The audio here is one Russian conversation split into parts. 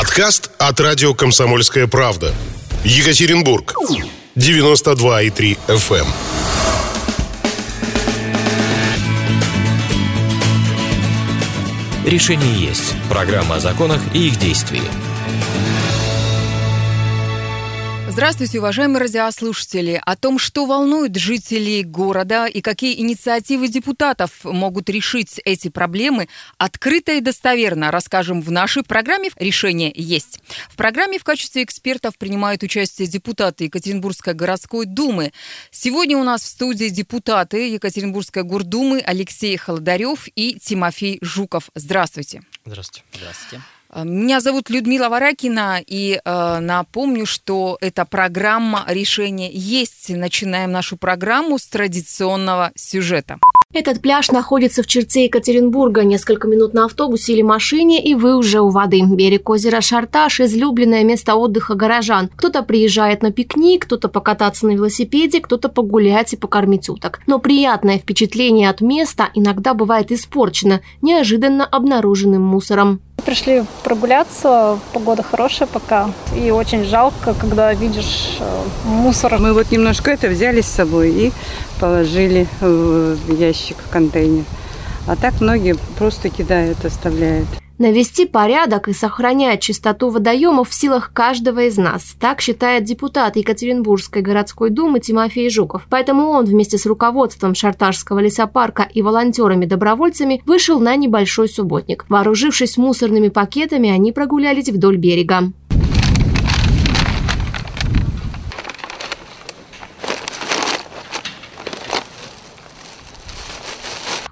Подкаст от радио «Комсомольская правда». Екатеринбург. 92,3 FM. Решение есть. Программа о законах и их действии. Здравствуйте, уважаемые радиослушатели. О том, что волнует жителей города и какие инициативы депутатов могут решить эти проблемы, открыто и достоверно расскажем в нашей программе «Решение есть». В программе в качестве экспертов принимают участие депутаты Екатеринбургской городской думы. Сегодня у нас в студии депутаты Екатеринбургской гордумы Алексей Холодарев и Тимофей Жуков. Здравствуйте. Здравствуйте. Здравствуйте. Меня зовут Людмила Варакина, и э, напомню, что эта программа «Решение есть». Начинаем нашу программу с традиционного сюжета. Этот пляж находится в черте Екатеринбурга. Несколько минут на автобусе или машине, и вы уже у воды. Берег озера Шарташ – излюбленное место отдыха горожан. Кто-то приезжает на пикник, кто-то покататься на велосипеде, кто-то погулять и покормить уток. Но приятное впечатление от места иногда бывает испорчено неожиданно обнаруженным мусором. Пришли прогуляться, погода хорошая пока. И очень жалко, когда видишь э, мусор. Мы вот немножко это взяли с собой и положили в ящик, в контейнер. А так многие просто кидают, оставляют. Навести порядок и сохранять чистоту водоемов в силах каждого из нас. Так считает депутат Екатеринбургской городской думы Тимофей Жуков. Поэтому он вместе с руководством Шарташского лесопарка и волонтерами-добровольцами вышел на небольшой субботник. Вооружившись мусорными пакетами, они прогулялись вдоль берега.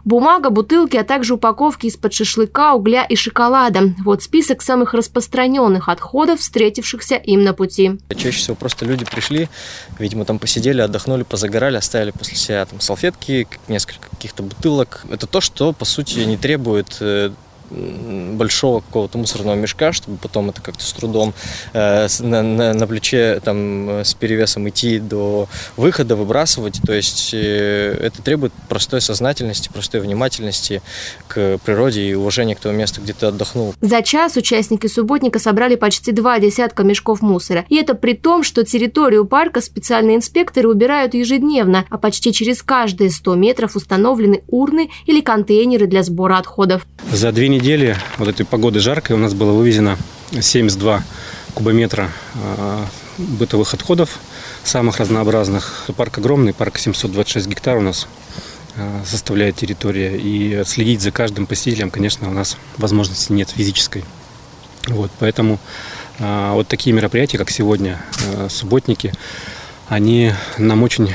Бумага, бутылки, а также упаковки из-под шашлыка, угля и шоколада. Вот список самых распространенных отходов, встретившихся им на пути. Чаще всего просто люди пришли, видимо, там посидели, отдохнули, позагорали, оставили после себя там салфетки, несколько каких-то бутылок. Это то, что, по сути, не требует э, большого какого-то мусорного мешка, чтобы потом это как-то с трудом э, на, на, на плече там с перевесом идти до выхода, выбрасывать. То есть э, это требует простой сознательности, простой внимательности к природе и уважения к тому месту, где ты отдохнул. За час участники субботника собрали почти два десятка мешков мусора. И это при том, что территорию парка специальные инспекторы убирают ежедневно, а почти через каждые 100 метров установлены урны или контейнеры для сбора отходов. За две недели недели вот этой погоды жаркой у нас было вывезено 72 кубометра а, бытовых отходов самых разнообразных. Парк огромный, парк 726 гектар у нас а, составляет территория. И следить за каждым посетителем, конечно, у нас возможности нет физической. Вот, поэтому а, вот такие мероприятия, как сегодня, субботники, они нам очень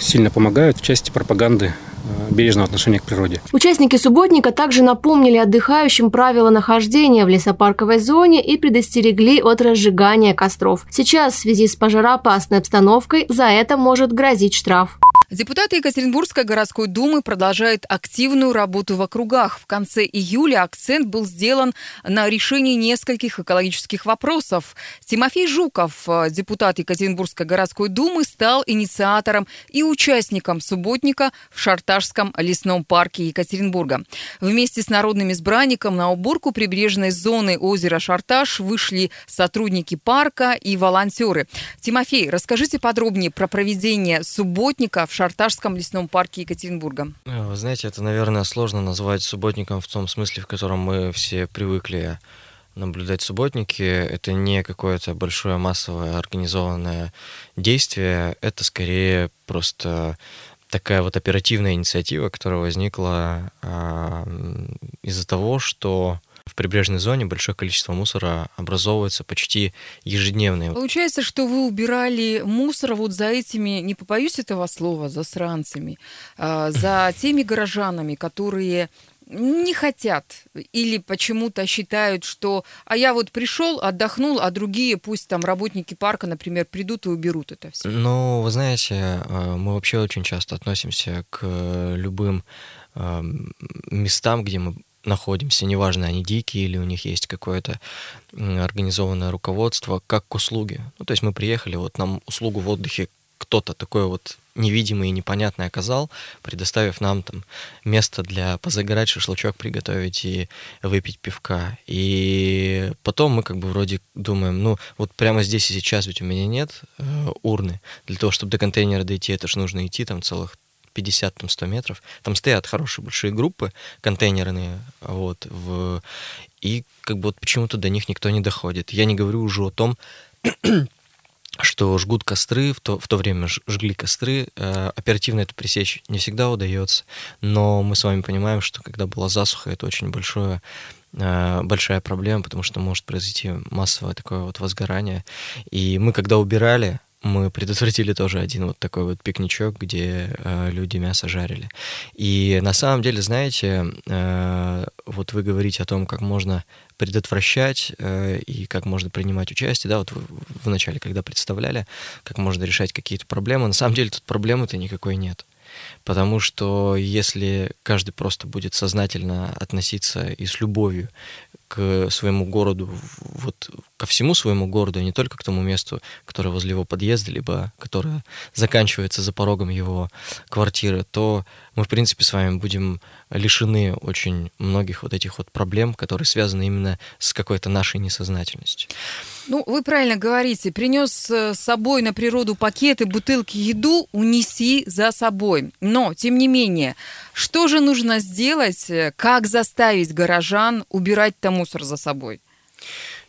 сильно помогают в части пропаганды Э, бережного отношения к природе. Участники субботника также напомнили отдыхающим правила нахождения в лесопарковой зоне и предостерегли от разжигания костров. Сейчас в связи с пожароопасной обстановкой за это может грозить штраф. Депутаты Екатеринбургской городской думы продолжают активную работу в округах. В конце июля акцент был сделан на решении нескольких экологических вопросов. Тимофей Жуков, депутат Екатеринбургской городской думы, стал инициатором и участником субботника в Шарташском лесном парке Екатеринбурга. Вместе с народным избранником на уборку прибрежной зоны озера Шарташ вышли сотрудники парка и волонтеры. Тимофей, расскажите подробнее про проведение субботника в Шарташском лесном парке Екатеринбурга? Э, вы знаете, это, наверное, сложно назвать субботником в том смысле, в котором мы все привыкли наблюдать субботники. Это не какое-то большое массовое организованное действие, это скорее просто такая вот оперативная инициатива, которая возникла э, из-за того, что в прибрежной зоне большое количество мусора образовывается почти ежедневно. Получается, что вы убирали мусор вот за этими, не побоюсь этого слова, засранцами, а, за теми горожанами, которые не хотят или почему-то считают, что а я вот пришел, отдохнул, а другие, пусть там работники парка, например, придут и уберут это все. Ну, вы знаете, э, мы вообще очень часто относимся к любым эм, местам, где мы находимся, неважно, они дикие или у них есть какое-то организованное руководство, как к услуге. Ну, то есть мы приехали, вот нам услугу в отдыхе кто-то такой вот невидимый и непонятный оказал, предоставив нам там место для позагорать, шашлычок приготовить и выпить пивка. И Потом мы как бы вроде думаем, ну вот прямо здесь и сейчас ведь у меня нет э, урны. Для того, чтобы до контейнера дойти, это же нужно идти там целых 50-100 метров. Там стоят хорошие большие группы контейнерные, вот, в... и как бы вот почему-то до них никто не доходит. Я не говорю уже о том, что жгут костры, в то, в то время жгли костры, э, оперативно это пресечь не всегда удается, но мы с вами понимаем, что когда была засуха, это очень большое э, большая проблема, потому что может произойти массовое такое вот возгорание. И мы, когда убирали, мы предотвратили тоже один вот такой вот пикничок, где э, люди мясо жарили. И на самом деле, знаете, э, вот вы говорите о том, как можно предотвращать э, и как можно принимать участие, да, вот в, в начале, когда представляли, как можно решать какие-то проблемы. На самом деле тут проблемы-то никакой нет. Потому что если каждый просто будет сознательно относиться и с любовью к своему городу, вот ко всему своему городу, а не только к тому месту, которое возле его подъезда, либо которое заканчивается за порогом его квартиры, то мы, в принципе, с вами будем лишены очень многих вот этих вот проблем, которые связаны именно с какой-то нашей несознательностью. Ну, вы правильно говорите. Принес э, с собой на природу пакеты, бутылки, еду, унеси за собой. Но, тем не менее, что же нужно сделать, э, как заставить горожан убирать-то мусор за собой?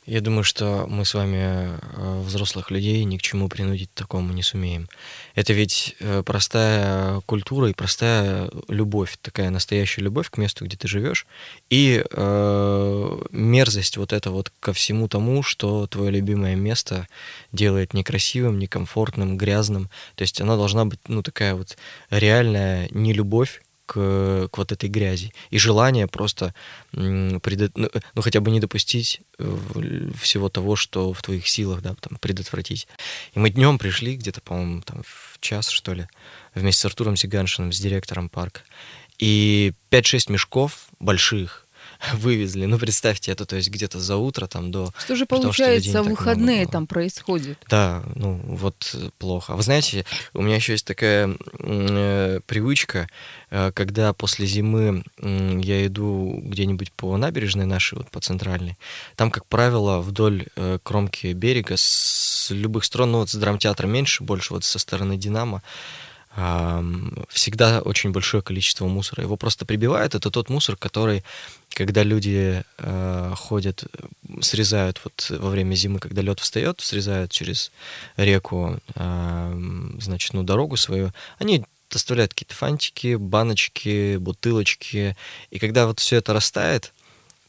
Я думаю, что мы с вами э, взрослых людей ни к чему принудить такому не сумеем. Это ведь э, простая культура и простая любовь, такая настоящая любовь к месту, где ты живешь, и э, мерзость вот это вот ко всему тому, что твое любимое место делает некрасивым, некомфортным, грязным. То есть она должна быть, ну, такая вот реальная нелюбовь к, к вот этой грязи. И желание просто предо, ну, ну, хотя бы не допустить э, всего того, что в твоих силах, да, там, предотвратить. И мы днем пришли, где-то, по-моему, там, в час, что ли, вместе с Артуром Зиганшиным, с директором парка. И 5-6 мешков больших вывезли. Ну, представьте, это то есть где-то за утро там до... Что же получается, что выходные там происходит? Да, ну, вот плохо. Вы знаете, у меня еще есть такая э, привычка, э, когда после зимы э, я иду где-нибудь по набережной нашей, вот по центральной, там, как правило, вдоль э, кромки берега с любых сторон, ну, вот с драмтеатра меньше, больше вот со стороны Динамо, всегда очень большое количество мусора. Его просто прибивают. Это тот мусор, который, когда люди э, ходят, срезают вот во время зимы, когда лед встает, срезают через реку, э, значит, ну, дорогу свою, они доставляют какие-то фантики, баночки, бутылочки. И когда вот все это растает,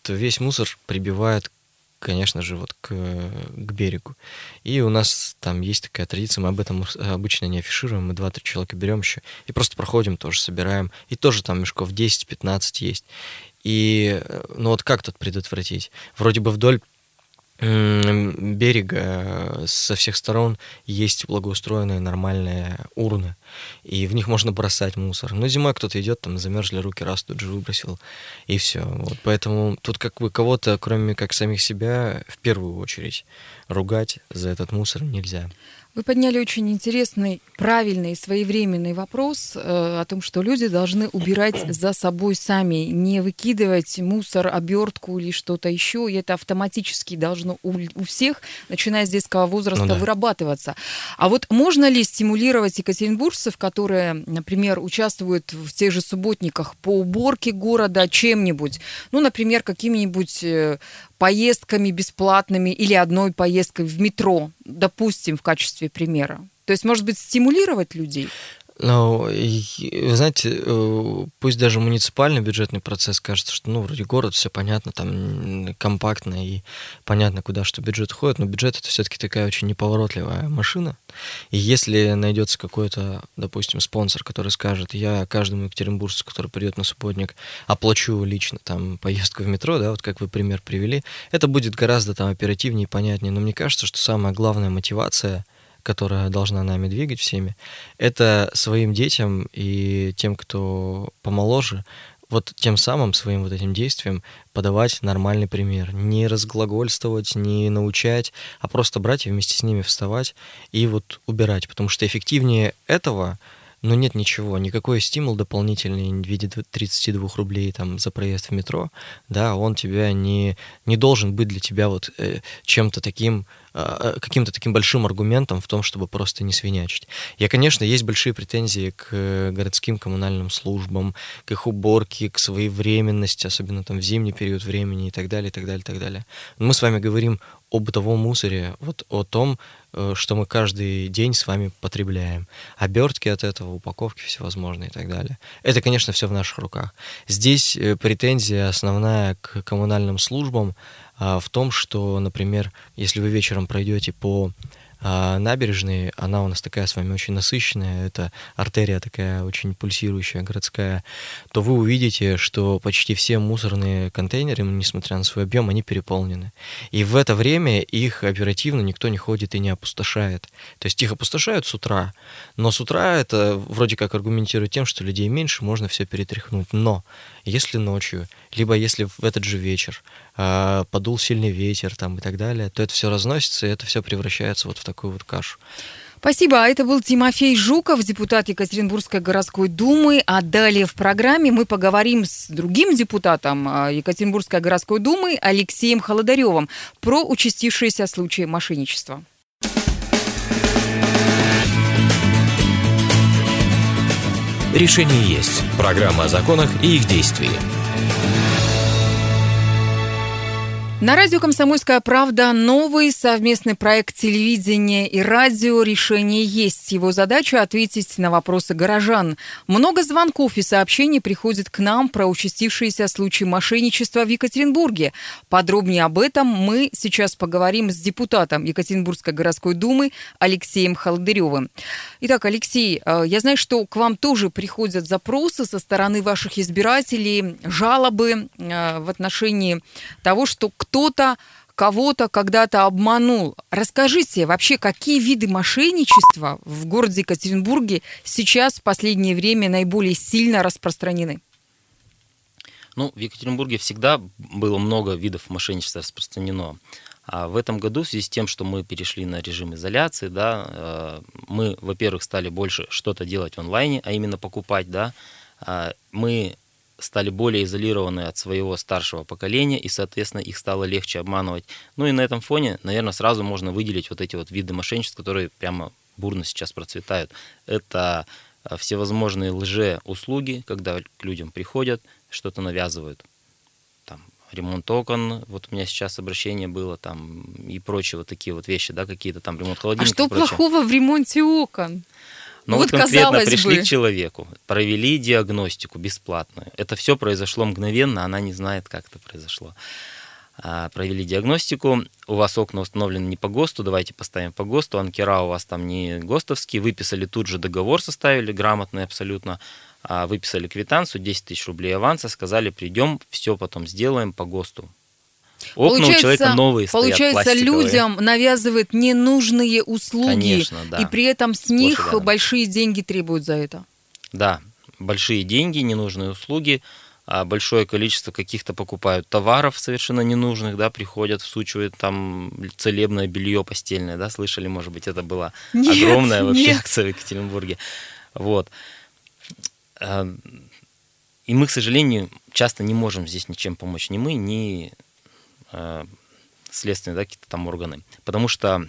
то весь мусор прибивает конечно же, вот к, к берегу. И у нас там есть такая традиция, мы об этом обычно не афишируем, мы 2-3 человека берем еще и просто проходим, тоже собираем. И тоже там мешков 10-15 есть. И, э, ну вот как тут предотвратить? Вроде бы вдоль берега э, со всех сторон есть благоустроенные нормальные урны, и в них можно бросать мусор. Но зимой кто-то идет, там замерзли руки, раз тут же выбросил, и все. Вот поэтому тут как бы кого-то, кроме как самих себя, в первую очередь ругать за этот мусор нельзя. Вы подняли очень интересный, правильный и своевременный вопрос э, о том, что люди должны убирать за собой сами, не выкидывать мусор, обертку или что-то еще. И это автоматически должно у, у всех, начиная с детского возраста, ну, да. вырабатываться. А вот можно ли стимулировать екатеринбуржцев, которые, например, участвуют в тех же субботниках по уборке города чем-нибудь? Ну, например, какими-нибудь э, поездками бесплатными или одной поездкой в метро, допустим, в качестве примера? То есть, может быть, стимулировать людей? Ну, вы знаете, э, пусть даже муниципальный бюджетный процесс кажется, что, ну, вроде город, все понятно, там компактно и понятно, куда что бюджет ходит, но бюджет это все-таки такая очень неповоротливая машина. И если найдется какой-то, допустим, спонсор, который скажет, я каждому екатеринбуржцу, который придет на субботник, оплачу лично там поездку в метро, да, вот как вы пример привели, это будет гораздо там оперативнее и понятнее. Но мне кажется, что самая главная мотивация – которая должна нами двигать всеми, это своим детям и тем, кто помоложе, вот тем самым своим вот этим действием подавать нормальный пример. Не разглагольствовать, не научать, а просто брать и вместе с ними вставать и вот убирать. Потому что эффективнее этого но нет ничего, никакой стимул дополнительный в виде 32 рублей там за проезд в метро, да, он тебя не, не должен быть для тебя вот э, чем-то таким, э, каким-то таким большим аргументом в том, чтобы просто не свинячить. Я, конечно, есть большие претензии к э, городским коммунальным службам, к их уборке, к своевременности, особенно там в зимний период времени и так далее, и так далее, и так далее. Мы с вами говорим о бытовом мусоре, вот о том, э, что мы каждый день с вами потребляем. Обертки от этого, упаковки всевозможные и так далее. Это, конечно, все в наших руках. Здесь э, претензия основная к коммунальным службам а, в том, что, например, если вы вечером пройдете по а набережные, она у нас такая с вами очень насыщенная, это артерия такая очень пульсирующая, городская, то вы увидите, что почти все мусорные контейнеры, несмотря на свой объем, они переполнены. И в это время их оперативно никто не ходит и не опустошает. То есть их опустошают с утра, но с утра это вроде как аргументирует тем, что людей меньше, можно все перетряхнуть. Но если ночью, либо если в этот же вечер э, подул сильный ветер там и так далее, то это все разносится, и это все превращается вот в такую вот кашу. Спасибо. А это был Тимофей Жуков, депутат Екатеринбургской городской думы. А далее в программе мы поговорим с другим депутатом а, Екатеринбургской городской думы Алексеем Холодаревым про участившиеся случаи мошенничества. Решение есть. Программа о законах и их действии. На радио «Комсомольская правда» новый совместный проект телевидения и радио «Решение есть». Его задача – ответить на вопросы горожан. Много звонков и сообщений приходит к нам про участившиеся случаи мошенничества в Екатеринбурге. Подробнее об этом мы сейчас поговорим с депутатом Екатеринбургской городской думы Алексеем Холодыревым. Итак, Алексей, э, я знаю, что к вам тоже приходят запросы со стороны ваших избирателей, жалобы э, в отношении того, что кто-то кого-то когда-то обманул. Расскажите вообще, какие виды мошенничества в городе Екатеринбурге сейчас в последнее время наиболее сильно распространены? Ну, в Екатеринбурге всегда было много видов мошенничества распространено. А в этом году, в связи с тем, что мы перешли на режим изоляции, да, э, мы, во-первых, стали больше что-то делать в онлайне, а именно покупать, да, а мы стали более изолированы от своего старшего поколения, и, соответственно, их стало легче обманывать. Ну и на этом фоне, наверное, сразу можно выделить вот эти вот виды мошенничества, которые прямо бурно сейчас процветают. Это э, всевозможные лже-услуги, когда к людям приходят, что-то навязывают. Там, ремонт окон, вот у меня сейчас обращение было, там, и прочие вот такие вот вещи, да, какие-то там ремонт холодильника. А что плохого в ремонте окон? Но вот, вот конкретно пришли бы. к человеку, провели диагностику бесплатную. Это все произошло мгновенно, она не знает, как это произошло. А, провели диагностику, у вас окна установлены не по ГОСТу, давайте поставим по ГОСТу, анкера у вас там не ГОСТовские, выписали тут же договор, составили грамотный абсолютно, а, выписали квитанцию, 10 тысяч рублей аванса, сказали, придем, все потом сделаем по ГОСТу. Окна получается, у человека новые Получается, стоят, людям навязывают ненужные услуги, Конечно, да. и при этом с них большие деньги требуют за это. Да, большие деньги, ненужные услуги, а большое количество каких-то покупают товаров совершенно ненужных, да, приходят, всучивают там целебное белье постельное, да, слышали, может быть, это была нет, огромная вообще нет. акция в Екатеринбурге. Вот. А, и мы, к сожалению, часто не можем здесь ничем помочь, ни мы, ни следственные, да, какие-то там органы. Потому что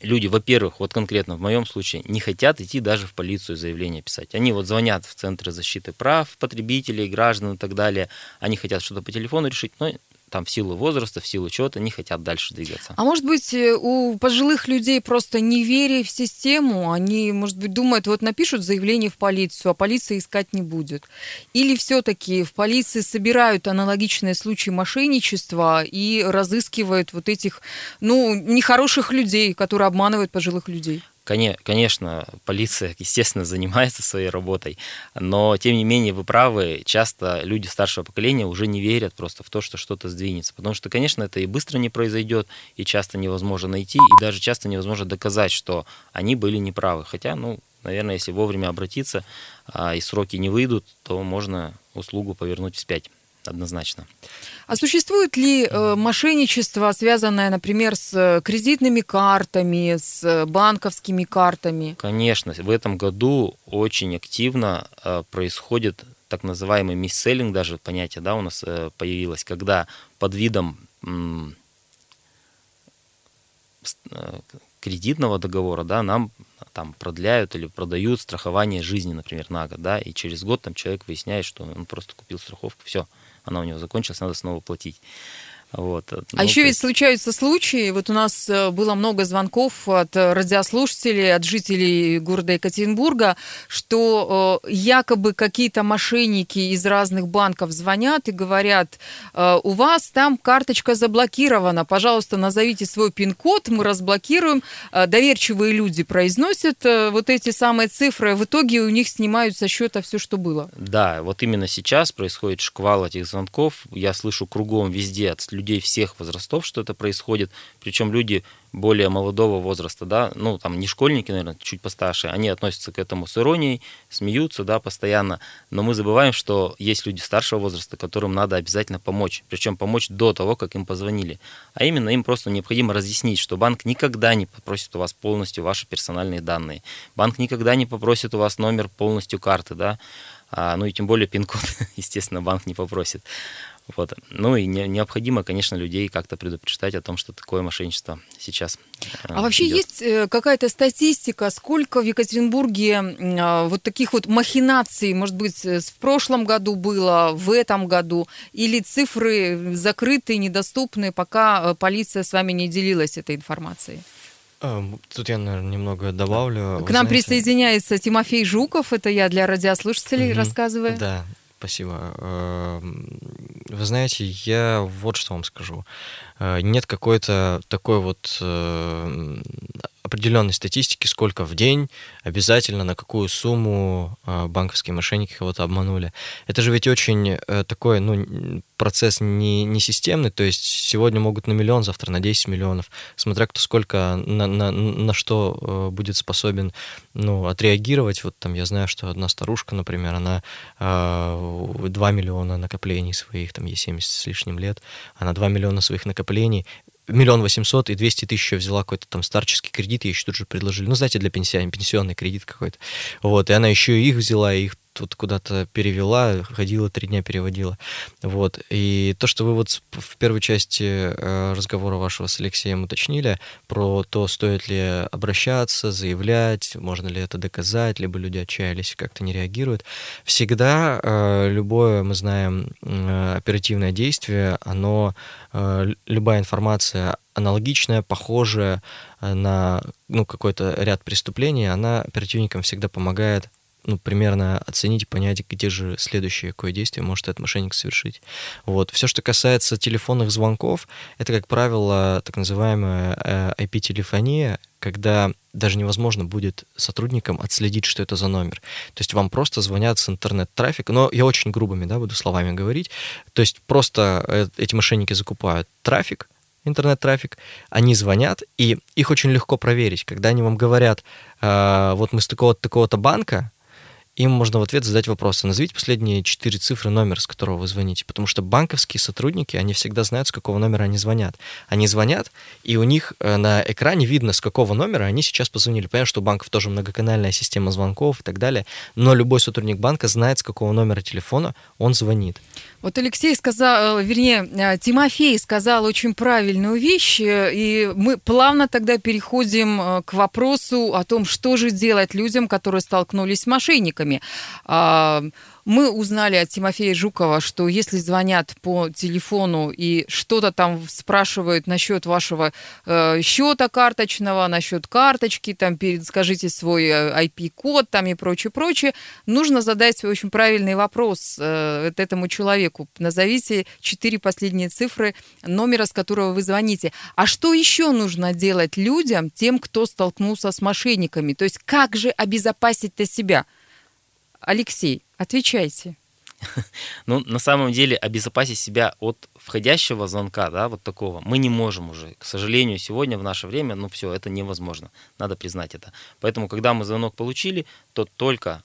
люди, во-первых, вот конкретно в моем случае, не хотят идти даже в полицию заявление писать. Они вот звонят в Центры защиты прав потребителей, граждан и так далее. Они хотят что-то по телефону решить, но там в силу возраста, в силу чего-то не хотят дальше двигаться. А может быть, э, у пожилых людей просто неверие в систему, они, может быть, думают, вот напишут заявление в полицию, а полиция искать не будет. Или все-таки в полиции собирают аналогичные случаи мошенничества и разыскивают вот этих, ну, нехороших людей, которые обманывают пожилых людей? Конечно, полиция, естественно, занимается своей работой, но, тем не менее, вы правы, часто люди старшего поколения уже не верят просто в то, что что-то сдвинется, потому что, конечно, это и быстро не произойдет, и часто невозможно найти, и даже часто невозможно доказать, что они были неправы. Хотя, ну, наверное, если вовремя обратиться, а, и сроки не выйдут, то можно услугу повернуть вспять. однозначно. А существует ли э, мошенничество, связанное, например, с э, кредитными картами, с э, банковскими картами? Конечно, в этом году очень активно э, происходит так называемый мисселлинг, даже понятие да, у нас э, появилось, когда под видом э, кредитного договора, да, нам там продляют или продают страхование жизни, например, на год, да, и через год там человек выясняет, что он просто купил страховку, все, она у него закончилась, надо снова платить. Вот. А ну, еще ведь случаются случаи, вот у нас э, было много звонков от радиослушателей, от жителей города Екатеринбурга, что э, якобы какие-то мошенники из разных банков звонят и говорят, э, у вас там карточка заблокирована, пожалуйста, назовите свой пин-код, мы разблокируем. Доверчивые люди произносят вот эти самые цифры, в итоге у них снимают со счета все, что было. Да, вот именно сейчас происходит шквал этих звонков, я слышу кругом везде от людей всех возрастов, что это происходит, причем люди более молодого возраста, да, ну, там, не школьники, наверное, чуть постарше, они относятся к этому с иронией, смеются, да, постоянно, но мы забываем, что есть люди старшего возраста, которым надо обязательно помочь, причем помочь до того, как им позвонили, а именно им просто необходимо разъяснить, что банк никогда не попросит у вас полностью ваши персональные данные, банк никогда не попросит у вас номер полностью карты, да, а, ну и тем более пин-код, естественно, банк не попросит. Вот. Ну и не, необходимо, конечно, людей как-то предупреждать о том, что такое мошенничество сейчас. Э, а вообще идет. есть э, какая-то статистика, сколько в Екатеринбурге а, вот таких вот махинаций, может быть, в прошлом году было, в этом году, или цифры закрытые, недоступные, пока э, полиция с вами не делилась этой информацией? Эм, тут я, наверное, немного добавлю. К Вы нам знаете... присоединяется Тимофей Жуков, это я для радиослушателей угу. рассказываю. Да, Спасибо. Эм, вы знаете, я вот что вам скажу. Э, нет какой-то такой вот э, определенной статистики, сколько в день обязательно на какую сумму э, банковские мошенники кого-то обманули. Это же ведь очень такой ну, процесс не, не системный, то есть сегодня могут на миллион, завтра на 10 миллионов, смотря кто сколько, на, на, на что будет способен ну, отреагировать. Вот там я знаю, что одна старушка, например, она 2 миллиона накоплений своих, там ей 70 с лишним лет, она 2 миллиона своих накоплений накоплений, миллион восемьсот и двести тысяч еще взяла какой-то там старческий кредит, ей еще тут же предложили. Ну, знаете, для пенсионера, пенсионный кредит какой-то. Вот, и она еще и их взяла, и их тут куда-то перевела, ходила, три дня переводила. Вот. И то, что вы вот в первой части э, разговора вашего с Алексеем уточнили про то, стоит ли обращаться, заявлять, можно ли это доказать, либо люди отчаялись и как-то не реагируют. Всегда э, любое, мы знаем, э, оперативное действие, оно, любая информация аналогичная, похожая на ну, какой-то ряд преступлений, она оперативникам всегда помогает ну, примерно оценить и понять, где же следующее какое действие может этот мошенник совершить. Вот. Все, что касается телефонных звонков, это, как правило, так называемая IP-телефония, э, когда даже невозможно будет сотрудникам отследить, что это за номер. То есть вам просто звонят с интернет-трафика, но я очень грубыми да, буду словами говорить. То есть просто э, эти мошенники закупают трафик, интернет-трафик, они звонят, и их очень легко проверить. Когда они вам говорят, э, вот мы с такого-то такого банка, им можно в ответ задать вопрос, назовите последние четыре цифры номера, с которого вы звоните, потому что банковские сотрудники, они всегда знают, с какого номера они звонят. Они звонят, и у них э, на экране видно, с какого номера они сейчас позвонили. Понятно, что у банков тоже многоканальная система звонков и так далее, но любой сотрудник банка знает, с какого номера телефона он звонит. Вот Алексей сказал, э, вернее, э, Тимофей сказал очень правильную вещь, э, и мы плавно тогда переходим к вопросу о том, что же делать людям, которые столкнулись с мошенниками. Мы узнали от Тимофея Жукова, что если звонят по телефону и что-то там спрашивают насчет вашего э, счета карточного, насчет карточки, там перед, скажите свой IP-код э, там и прочее, прочее, нужно задать очень правильный вопрос э, этому человеку. Назовите четыре последние цифры номера, с которого вы звоните. А что еще нужно делать людям, тем, кто столкнулся с мошенниками? То есть как же обезопасить-то себя? Алексей, отвечайте. Ну, на самом деле, обезопасить себя от входящего звонка, да, вот такого, мы не можем уже. К сожалению, сегодня в наше время, ну, все, это невозможно. Надо признать это. Поэтому, когда мы звонок получили, то только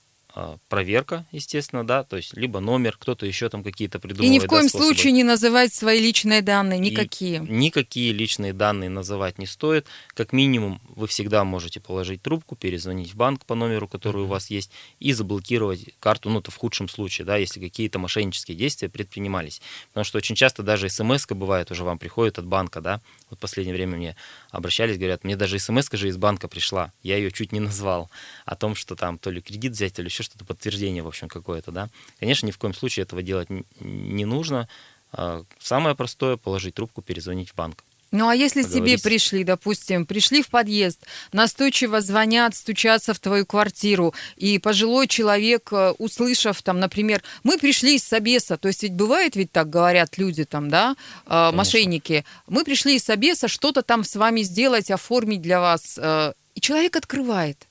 проверка, естественно, да, то есть либо номер, кто-то еще там какие-то придумывает. И ни в коем да, способы. случае не называть свои личные данные, И никакие. никакие личные данные называть не стоит. Как минимум, вы всегда можете положить трубку, перезвонить в банк по номеру, который у вас есть, и заблокировать карту, ну, это в худшем случае, да, если какие-то мошеннические действия предпринимались. Потому что очень часто даже смс бывает, уже вам приходит от банка, да, вот в последнее время мне обращались, говорят, мне даже смс же из банка пришла, я ее чуть не назвал, о том, что там то ли кредит взять, то ли еще что-то, подтверждение, в общем, какое-то, да. Конечно, ни в коем случае этого делать не нужно. А, самое простое – положить трубку, перезвонить в банк. Ну а если тебе пришли, допустим, пришли в подъезд, настойчиво звонят, стучатся в твою квартиру, и пожилой человек, э, услышав там, например, мы пришли из Собеса, то есть ведь бывает ведь так говорят люди там, да, э, мошенники, мы пришли из Собеса что-то там с вами сделать, оформить для вас, э, и человек открывает.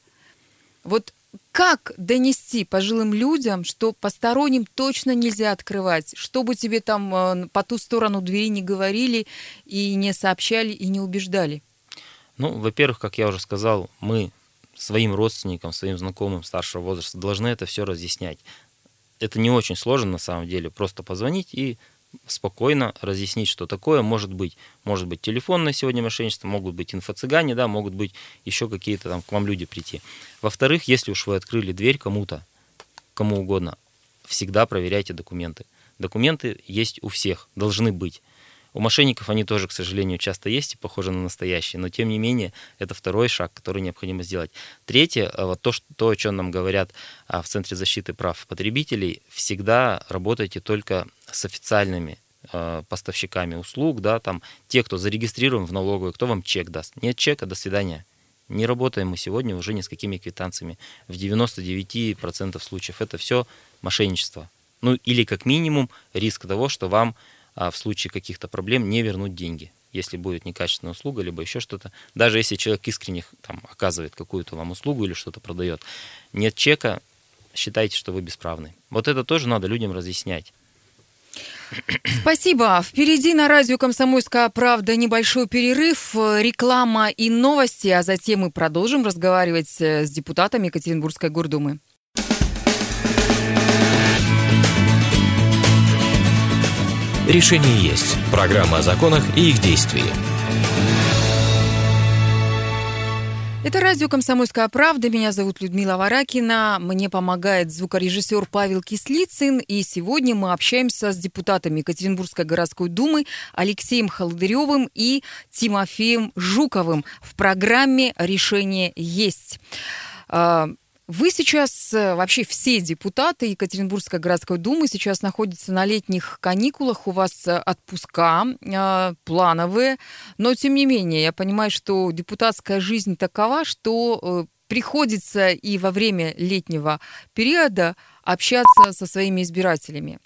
Вот как донести пожилым людям, что посторонним точно нельзя открывать, чтобы тебе там э, по ту сторону двери не говорили и не сообщали и не убеждали? Ну, во-первых, как я уже сказал, мы своим родственникам, своим знакомым старшего возраста должны это все разъяснять. Это не очень сложно на самом деле, просто позвонить и спокойно разъяснить, что такое может быть. Может быть телефонное сегодня мошенничество, могут быть инфо-цыгане, да, могут быть еще какие-то там к вам люди прийти. Во-вторых, если уж вы открыли дверь кому-то, кому угодно, всегда проверяйте документы. Документы есть у всех, должны быть. У мошенников они тоже, к сожалению, часто есть и похожи на настоящие, но тем не менее это второй шаг, который необходимо сделать. Третье, э, вот то, что, то, о чем нам говорят а, в Центре защиты прав потребителей, всегда работайте только официальными э, поставщиками услуг, да, там те, кто зарегистрирован в налоговой, кто вам чек даст. Нет чека, до свидания. Не работаем мы сегодня уже ни с какими квитанциями. В 99% случаев это все мошенничество. Ну или как минимум риск того, что вам а в случае каких-то проблем не вернуть деньги, если будет некачественная услуга, либо еще что-то. Даже если человек искренне там, оказывает какую-то вам услугу или что-то продает, нет чека, считайте, что вы бесправны. Вот это тоже надо людям разъяснять. Спасибо. Впереди на радио «Комсомольская правда» небольшой перерыв, реклама и новости, а затем мы продолжим разговаривать с депутатами Екатеринбургской гордумы. Решение есть. Программа о законах и их действии. Это радио «Комсомольская правда». Меня зовут Людмила Варакина. Мне помогает звукорежиссер Павел Кислицын. И сегодня мы общаемся с депутатами Екатеринбургской городской думы Алексеем Холодыревым и Тимофеем Жуковым в программе «Решение есть». Вы сейчас, э, вообще все депутаты Екатеринбургской городской думы сейчас находятся на летних каникулах, у вас э, отпуска э, плановые, но тем не менее, я понимаю, что депутатская жизнь такова, что э, приходится и во время летнего периода общаться со своими избирателями.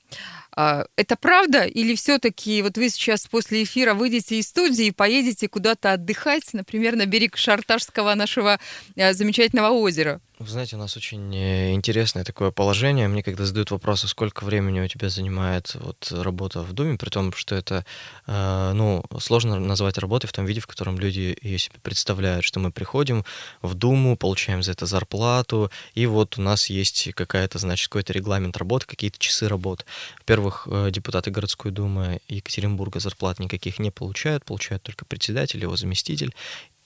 А, это правда? Или все-таки вот вы сейчас после эфира выйдете из студии и поедете куда-то отдыхать, например, на берег Шарташского нашего э, замечательного озера? Вы знаете, у нас очень э, интересное такое положение. Мне когда задают вопрос, а сколько времени у тебя занимает вот работа в Думе, при том, что это, э, ну, сложно назвать работой в том виде, в котором люди ее себе представляют, что мы приходим в Думу, получаем за это зарплату, и вот у нас есть какая-то, значит, какой-то регламент работы, какие-то часы работы. Во-первых, э, депутаты городской думы Екатеринбурга зарплат никаких не получают, получают только председатель, его заместитель,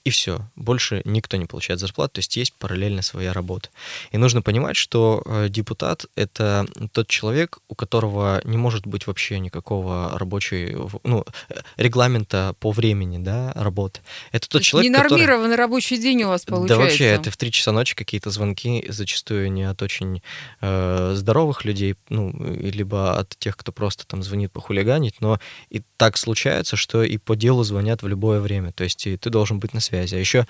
и все. Больше никто не получает зарплату, то есть есть параллельно своя работа. И нужно понимать, что э, депутат — это тот человек, у которого не может быть вообще никакого рабочего, ну, регламента по времени, да, работы. Это тот то человек, Ненормированный который... рабочий день у вас получается. Да вообще, это в 3 часа ночи какие-то звонки, зачастую не от очень э, здоровых людей, ну, либо от тех, кто просто там звонит похулиганить, но и так случается, что и по делу звонят в любое время. То есть и ты должен быть на связи связи. А еще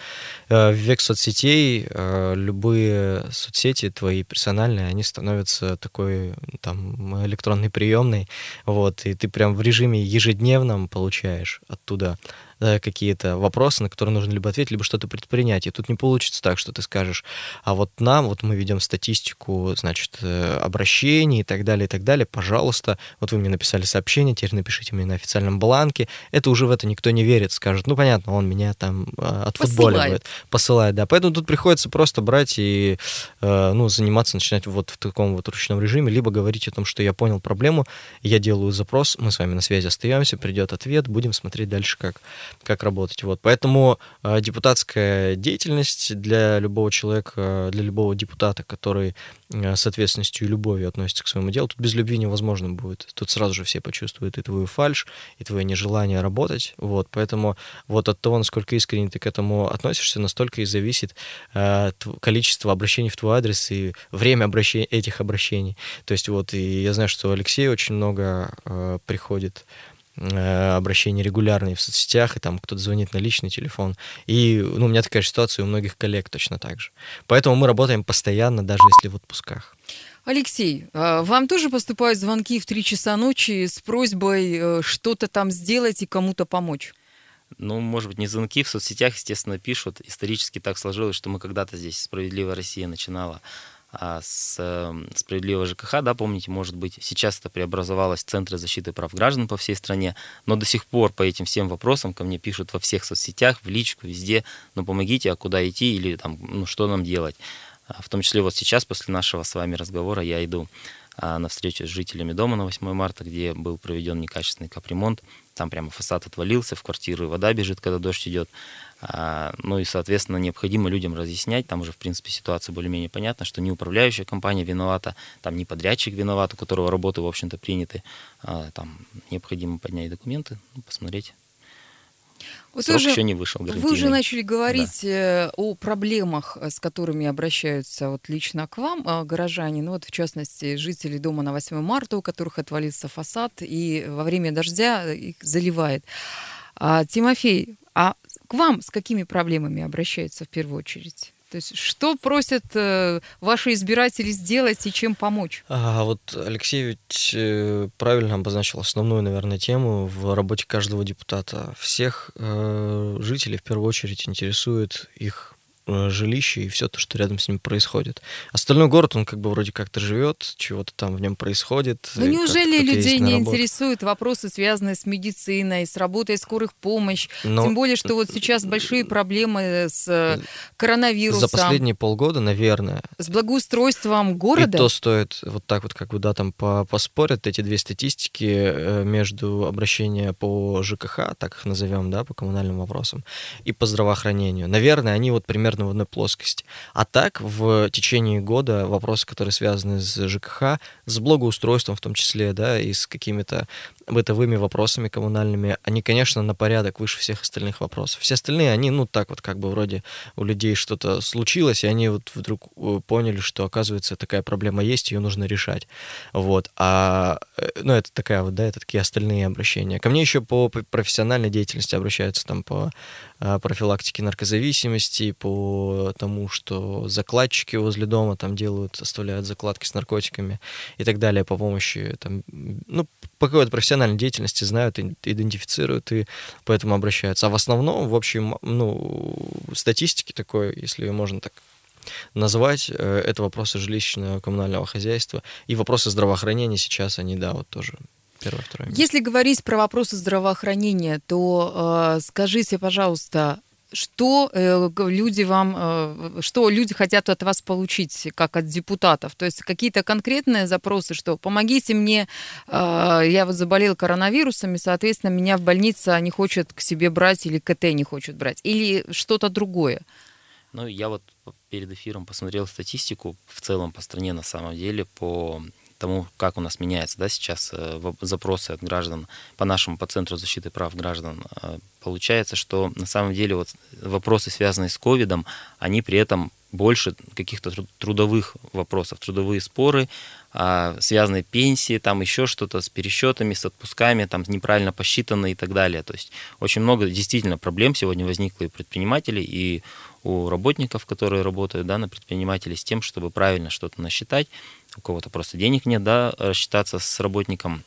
э, в век соцсетей э, любые соцсети твои персональные, они становятся такой там электронной приемной, вот, и ты прям в режиме ежедневном получаешь оттуда да, какие-то вопросы, на которые нужно либо ответить, либо что-то предпринять. И тут не получится так, что ты скажешь, а вот нам, вот мы ведем статистику, значит, э, обращений и так далее, и так далее, пожалуйста, вот вы мне написали сообщение, теперь напишите мне на официальном бланке. Это уже в это никто не верит, скажет, ну, понятно, он меня там а, отфутболивает. Посылает. посылает, да. Поэтому тут приходится просто брать и э, ну, заниматься, начинать вот в таком вот ручном режиме, либо говорить о том, что я понял проблему, я делаю запрос, мы с вами на связи остаемся, придет ответ, будем смотреть дальше, как, как работать. Вот. Поэтому э, депутатская деятельность для любого человека, для любого депутата, который э, с ответственностью и любовью относится к своему делу, тут без любви невозможно будет. Тут сразу же все почувствуют и твою фальш, и твое нежелание работать. Вот. Поэтому вот от того, насколько искренне ты к этому относишься, настолько и зависит э, количество обращений в твой адрес и время обращения, этих обращений. То есть вот, и я знаю, что Алексей очень много э, приходит обращения регулярные в соцсетях, и там кто-то звонит на личный телефон. И ну, у меня такая ситуация, у многих коллег точно так же. Поэтому мы работаем постоянно, даже если в отпусках. Алексей, а вам тоже поступают звонки в 3 часа ночи с просьбой э, что-то там сделать и кому-то помочь? Ну, может быть, не звонки в соцсетях, естественно, пишут. Исторически так сложилось, что мы когда-то здесь «Справедливая Россия» начинала а с эм, справедливого ЖКХ, да, помните, может быть, сейчас это преобразовалось в Центры защиты прав граждан по всей стране, но до сих пор по этим всем вопросам ко мне пишут во всех соцсетях, в личку, везде, ну, помогите, а куда идти или там, ну, что нам делать. А в том числе вот сейчас, после нашего с вами разговора, я иду а, на встречу с жителями дома на 8 марта, где был проведен некачественный капремонт. Там прямо фасад отвалился, в квартиру вода бежит, когда дождь идет. А, ну и, соответственно, необходимо людям разъяснять, там уже, в принципе, ситуация более-менее понятна, что не управляющая компания виновата, там не подрядчик виноват, у которого работы, в общем-то, приняты. А, там необходимо поднять документы, ну, посмотреть. Вот Срок уже, еще не вышел. Вы уже начали говорить да. Э, о проблемах, с которыми обращаются вот лично к вам а, горожане, ну вот в частности жители дома на 8 марта, у которых отвалился фасад и во время дождя их заливает. А, Тимофей, а к вам с какими проблемами обращаются в первую очередь? То есть что просят э, ваши избиратели сделать и чем помочь? А, вот Алексей ведь э, правильно обозначил основную, наверное, тему в работе каждого депутата. Всех э, жителей в первую очередь интересует их жилище и все то, что рядом с ним происходит. Остальной город, он как бы вроде как-то живет, чего-то там в нем происходит. Ну неужели людей не интересуют вопросы, связанные с медициной, с работой скорых помощь? Но... Тем более, что вот сейчас большие проблемы с э, коронавирусом. За последние полгода, наверное. С благоустройством города. И то стоит вот так вот, как бы, да, там поспорят эти две статистики э, между обращения по ЖКХ, так их назовем, да, по коммунальным вопросам, и по здравоохранению. Наверное, они вот примерно примерно в одной плоскости. А так, в течение года вопросы, которые связаны с ЖКХ, с благоустройством в том числе, да, и с какими-то бытовыми вопросами коммунальными, они, конечно, на порядок выше всех остальных вопросов. Все остальные, они, ну, так вот, как бы вроде у людей что-то случилось, и они вот вдруг э, поняли, что, оказывается, такая проблема есть, ее нужно решать. Вот. А, э, ну, это такая вот, да, это такие остальные обращения. Ко мне еще по профессиональной деятельности обращаются там по а, профилактике наркозависимости, по тому, что закладчики возле дома там делают, оставляют закладки с наркотиками и так далее по помощи, там, ну, по какой-то профессиональной деятельности знают, идентифицируют и поэтому обращаются. А в основном, в общем, ну, статистики такой, если можно так назвать, э, это вопросы жилищного коммунального хозяйства и вопросы здравоохранения сейчас, они, да, вот тоже первое, второе. Если говорить про вопросы здравоохранения, то э, скажите, пожалуйста, что э, люди вам, э, что люди хотят от вас получить, как от депутатов? То есть какие-то конкретные запросы, что помогите мне, э, я вот заболел коронавирусом, и, соответственно, меня в больнице не хочет к себе брать или КТ не хочет брать, или что-то другое? Ну, я вот перед эфиром посмотрел статистику в целом по стране на самом деле по тому, как у нас меняется да, сейчас э, запросы от граждан по нашему, по Центру защиты прав граждан, э, получается, что на самом деле вот вопросы, связанные с ковидом, они при этом больше каких-то трудовых вопросов, трудовые споры, а, связанные пенсии, там еще что-то с пересчетами, с отпусками, там неправильно посчитано и так далее. То есть очень много действительно проблем сегодня возникло и у предпринимателей, и у работников, которые работают да, на предпринимателей, с тем, чтобы правильно что-то насчитать. У кого-то просто денег нет, да, рассчитаться с работником.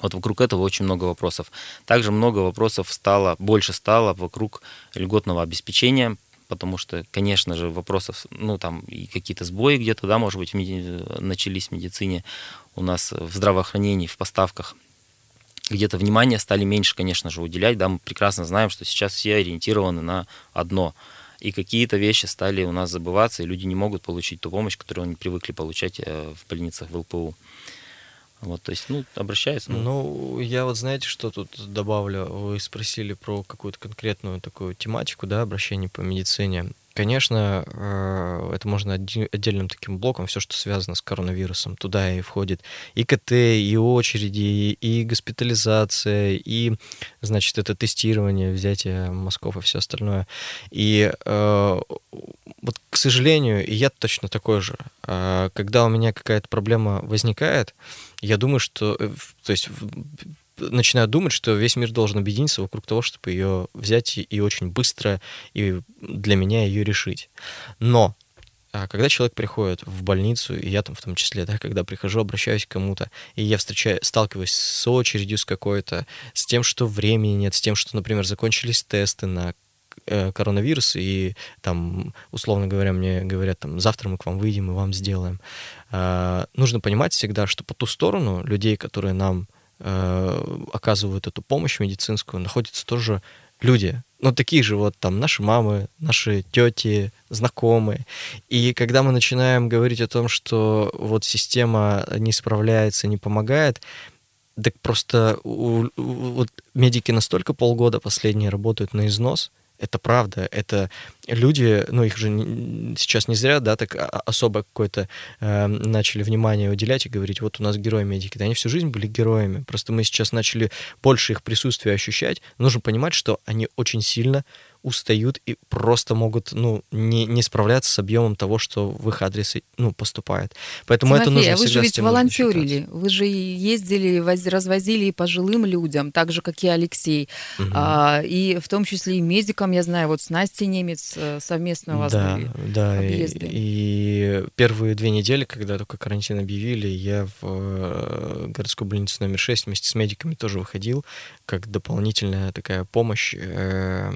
Вот вокруг этого очень много вопросов. Также много вопросов стало, больше стало вокруг льготного обеспечения, потому что, конечно же, вопросов, ну, там, и какие-то сбои где-то, да, может быть, начались в медицине, у нас в здравоохранении, в поставках где-то внимание стали меньше, конечно же, уделять. Да, мы прекрасно знаем, что сейчас все ориентированы на одно. И какие-то вещи стали у нас забываться, и люди не могут получить ту помощь, которую они привыкли получать э, в больницах в ЛПУ. Вот, то есть, ну, обращаются. Ну. ну, я вот знаете, что тут добавлю? Вы спросили про какую-то конкретную такую тематику, да, обращение по медицине. Конечно, э, это можно отдельным таким блоком, все, что связано с коронавирусом. Туда и входит и КТ, и очереди, и госпитализация, и, значит, это тестирование, взятие мазков и все остальное. И э, вот, к сожалению, и я точно такой же. Э, когда у меня какая-то проблема возникает, я думаю, что, то есть начинаю думать, что весь мир должен объединиться вокруг того, чтобы ее взять и, очень быстро и для меня ее решить. Но а когда человек приходит в больницу, и я там в том числе, да, когда прихожу, обращаюсь к кому-то, и я встречаю, сталкиваюсь с очередью с какой-то, с тем, что времени нет, с тем, что, например, закончились тесты на э, коронавирус, и там, условно говоря, мне говорят, там, завтра мы к вам выйдем и вам сделаем. Э, нужно понимать всегда, что по ту сторону людей, которые нам Э, оказывают эту помощь медицинскую, находятся тоже люди, ну, такие же вот там наши мамы, наши тети, знакомые. И когда мы начинаем говорить о том, что вот система не справляется, не помогает, так просто у, у, вот медики настолько полгода последние работают на износ, это правда, это люди, ну их же сейчас не зря, да, так особо какое-то э, начали внимание уделять и говорить, вот у нас герои-медики, да, они всю жизнь были героями, просто мы сейчас начали больше их присутствия ощущать, нужно понимать, что они очень сильно устают и просто могут ну, не, не справляться с объемом того, что в их адрес ну, поступает. Поэтому Тимофей, это нужно а вы же ведь волонтерили, вы же ездили, развозили и пожилым людям, так же, как и Алексей. Угу. А, и в том числе и медикам, я знаю, вот с Настей Немец э, совместно у вас да, были Да, объезды. И, и первые две недели, когда только карантин объявили, я в э, городскую больницу номер 6 вместе с медиками тоже выходил, как дополнительная такая помощь э,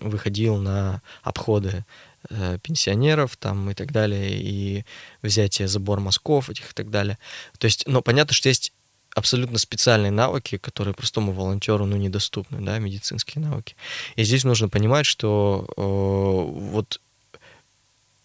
выходил на обходы э, пенсионеров там и так далее, и взятие забор мазков этих и так далее. То есть, но понятно, что есть абсолютно специальные навыки, которые простому волонтеру ну, недоступны, да, медицинские навыки. И здесь нужно понимать, что э, вот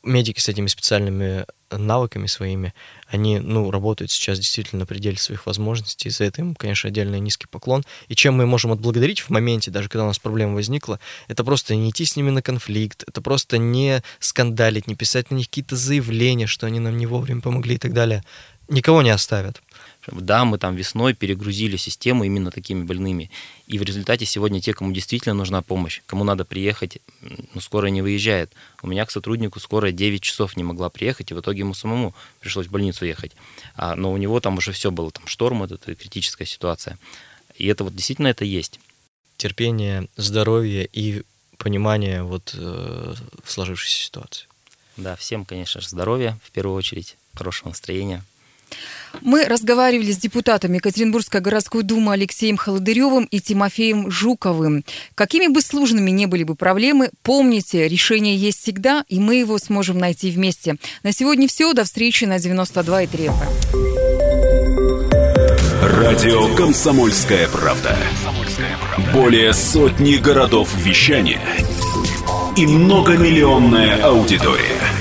медики с этими специальными навыками своими, они, ну, работают сейчас действительно на пределе своих возможностей, за это им, конечно, отдельно низкий поклон. И чем мы можем отблагодарить в моменте, даже когда у нас проблема возникла, это просто не идти с ними на конфликт, это просто не скандалить, не писать на них какие-то заявления, что они нам не вовремя помогли и так далее. Никого не оставят. Да, мы там весной перегрузили систему именно такими больными. И в результате сегодня те, кому действительно нужна помощь, кому надо приехать, ну, скорая не выезжает. У меня к сотруднику скорая 9 часов не могла приехать, и в итоге ему самому пришлось в больницу ехать. А, но у него там уже все было, там шторм, это, это критическая ситуация. И это вот действительно это есть. Терпение, здоровье и понимание вот э, в сложившейся ситуации. Да, всем, конечно же, здоровья в первую очередь, хорошего настроения. Мы разговаривали с депутатами Екатеринбургской городской думы Алексеем Холодыревым и Тимофеем Жуковым. Какими бы сложными не были бы проблемы, помните, решение есть всегда, и мы его сможем найти вместе. На сегодня все. До встречи на 92,3 FM. Радио «Комсомольская правда». Более сотни городов вещания и многомиллионная аудитория.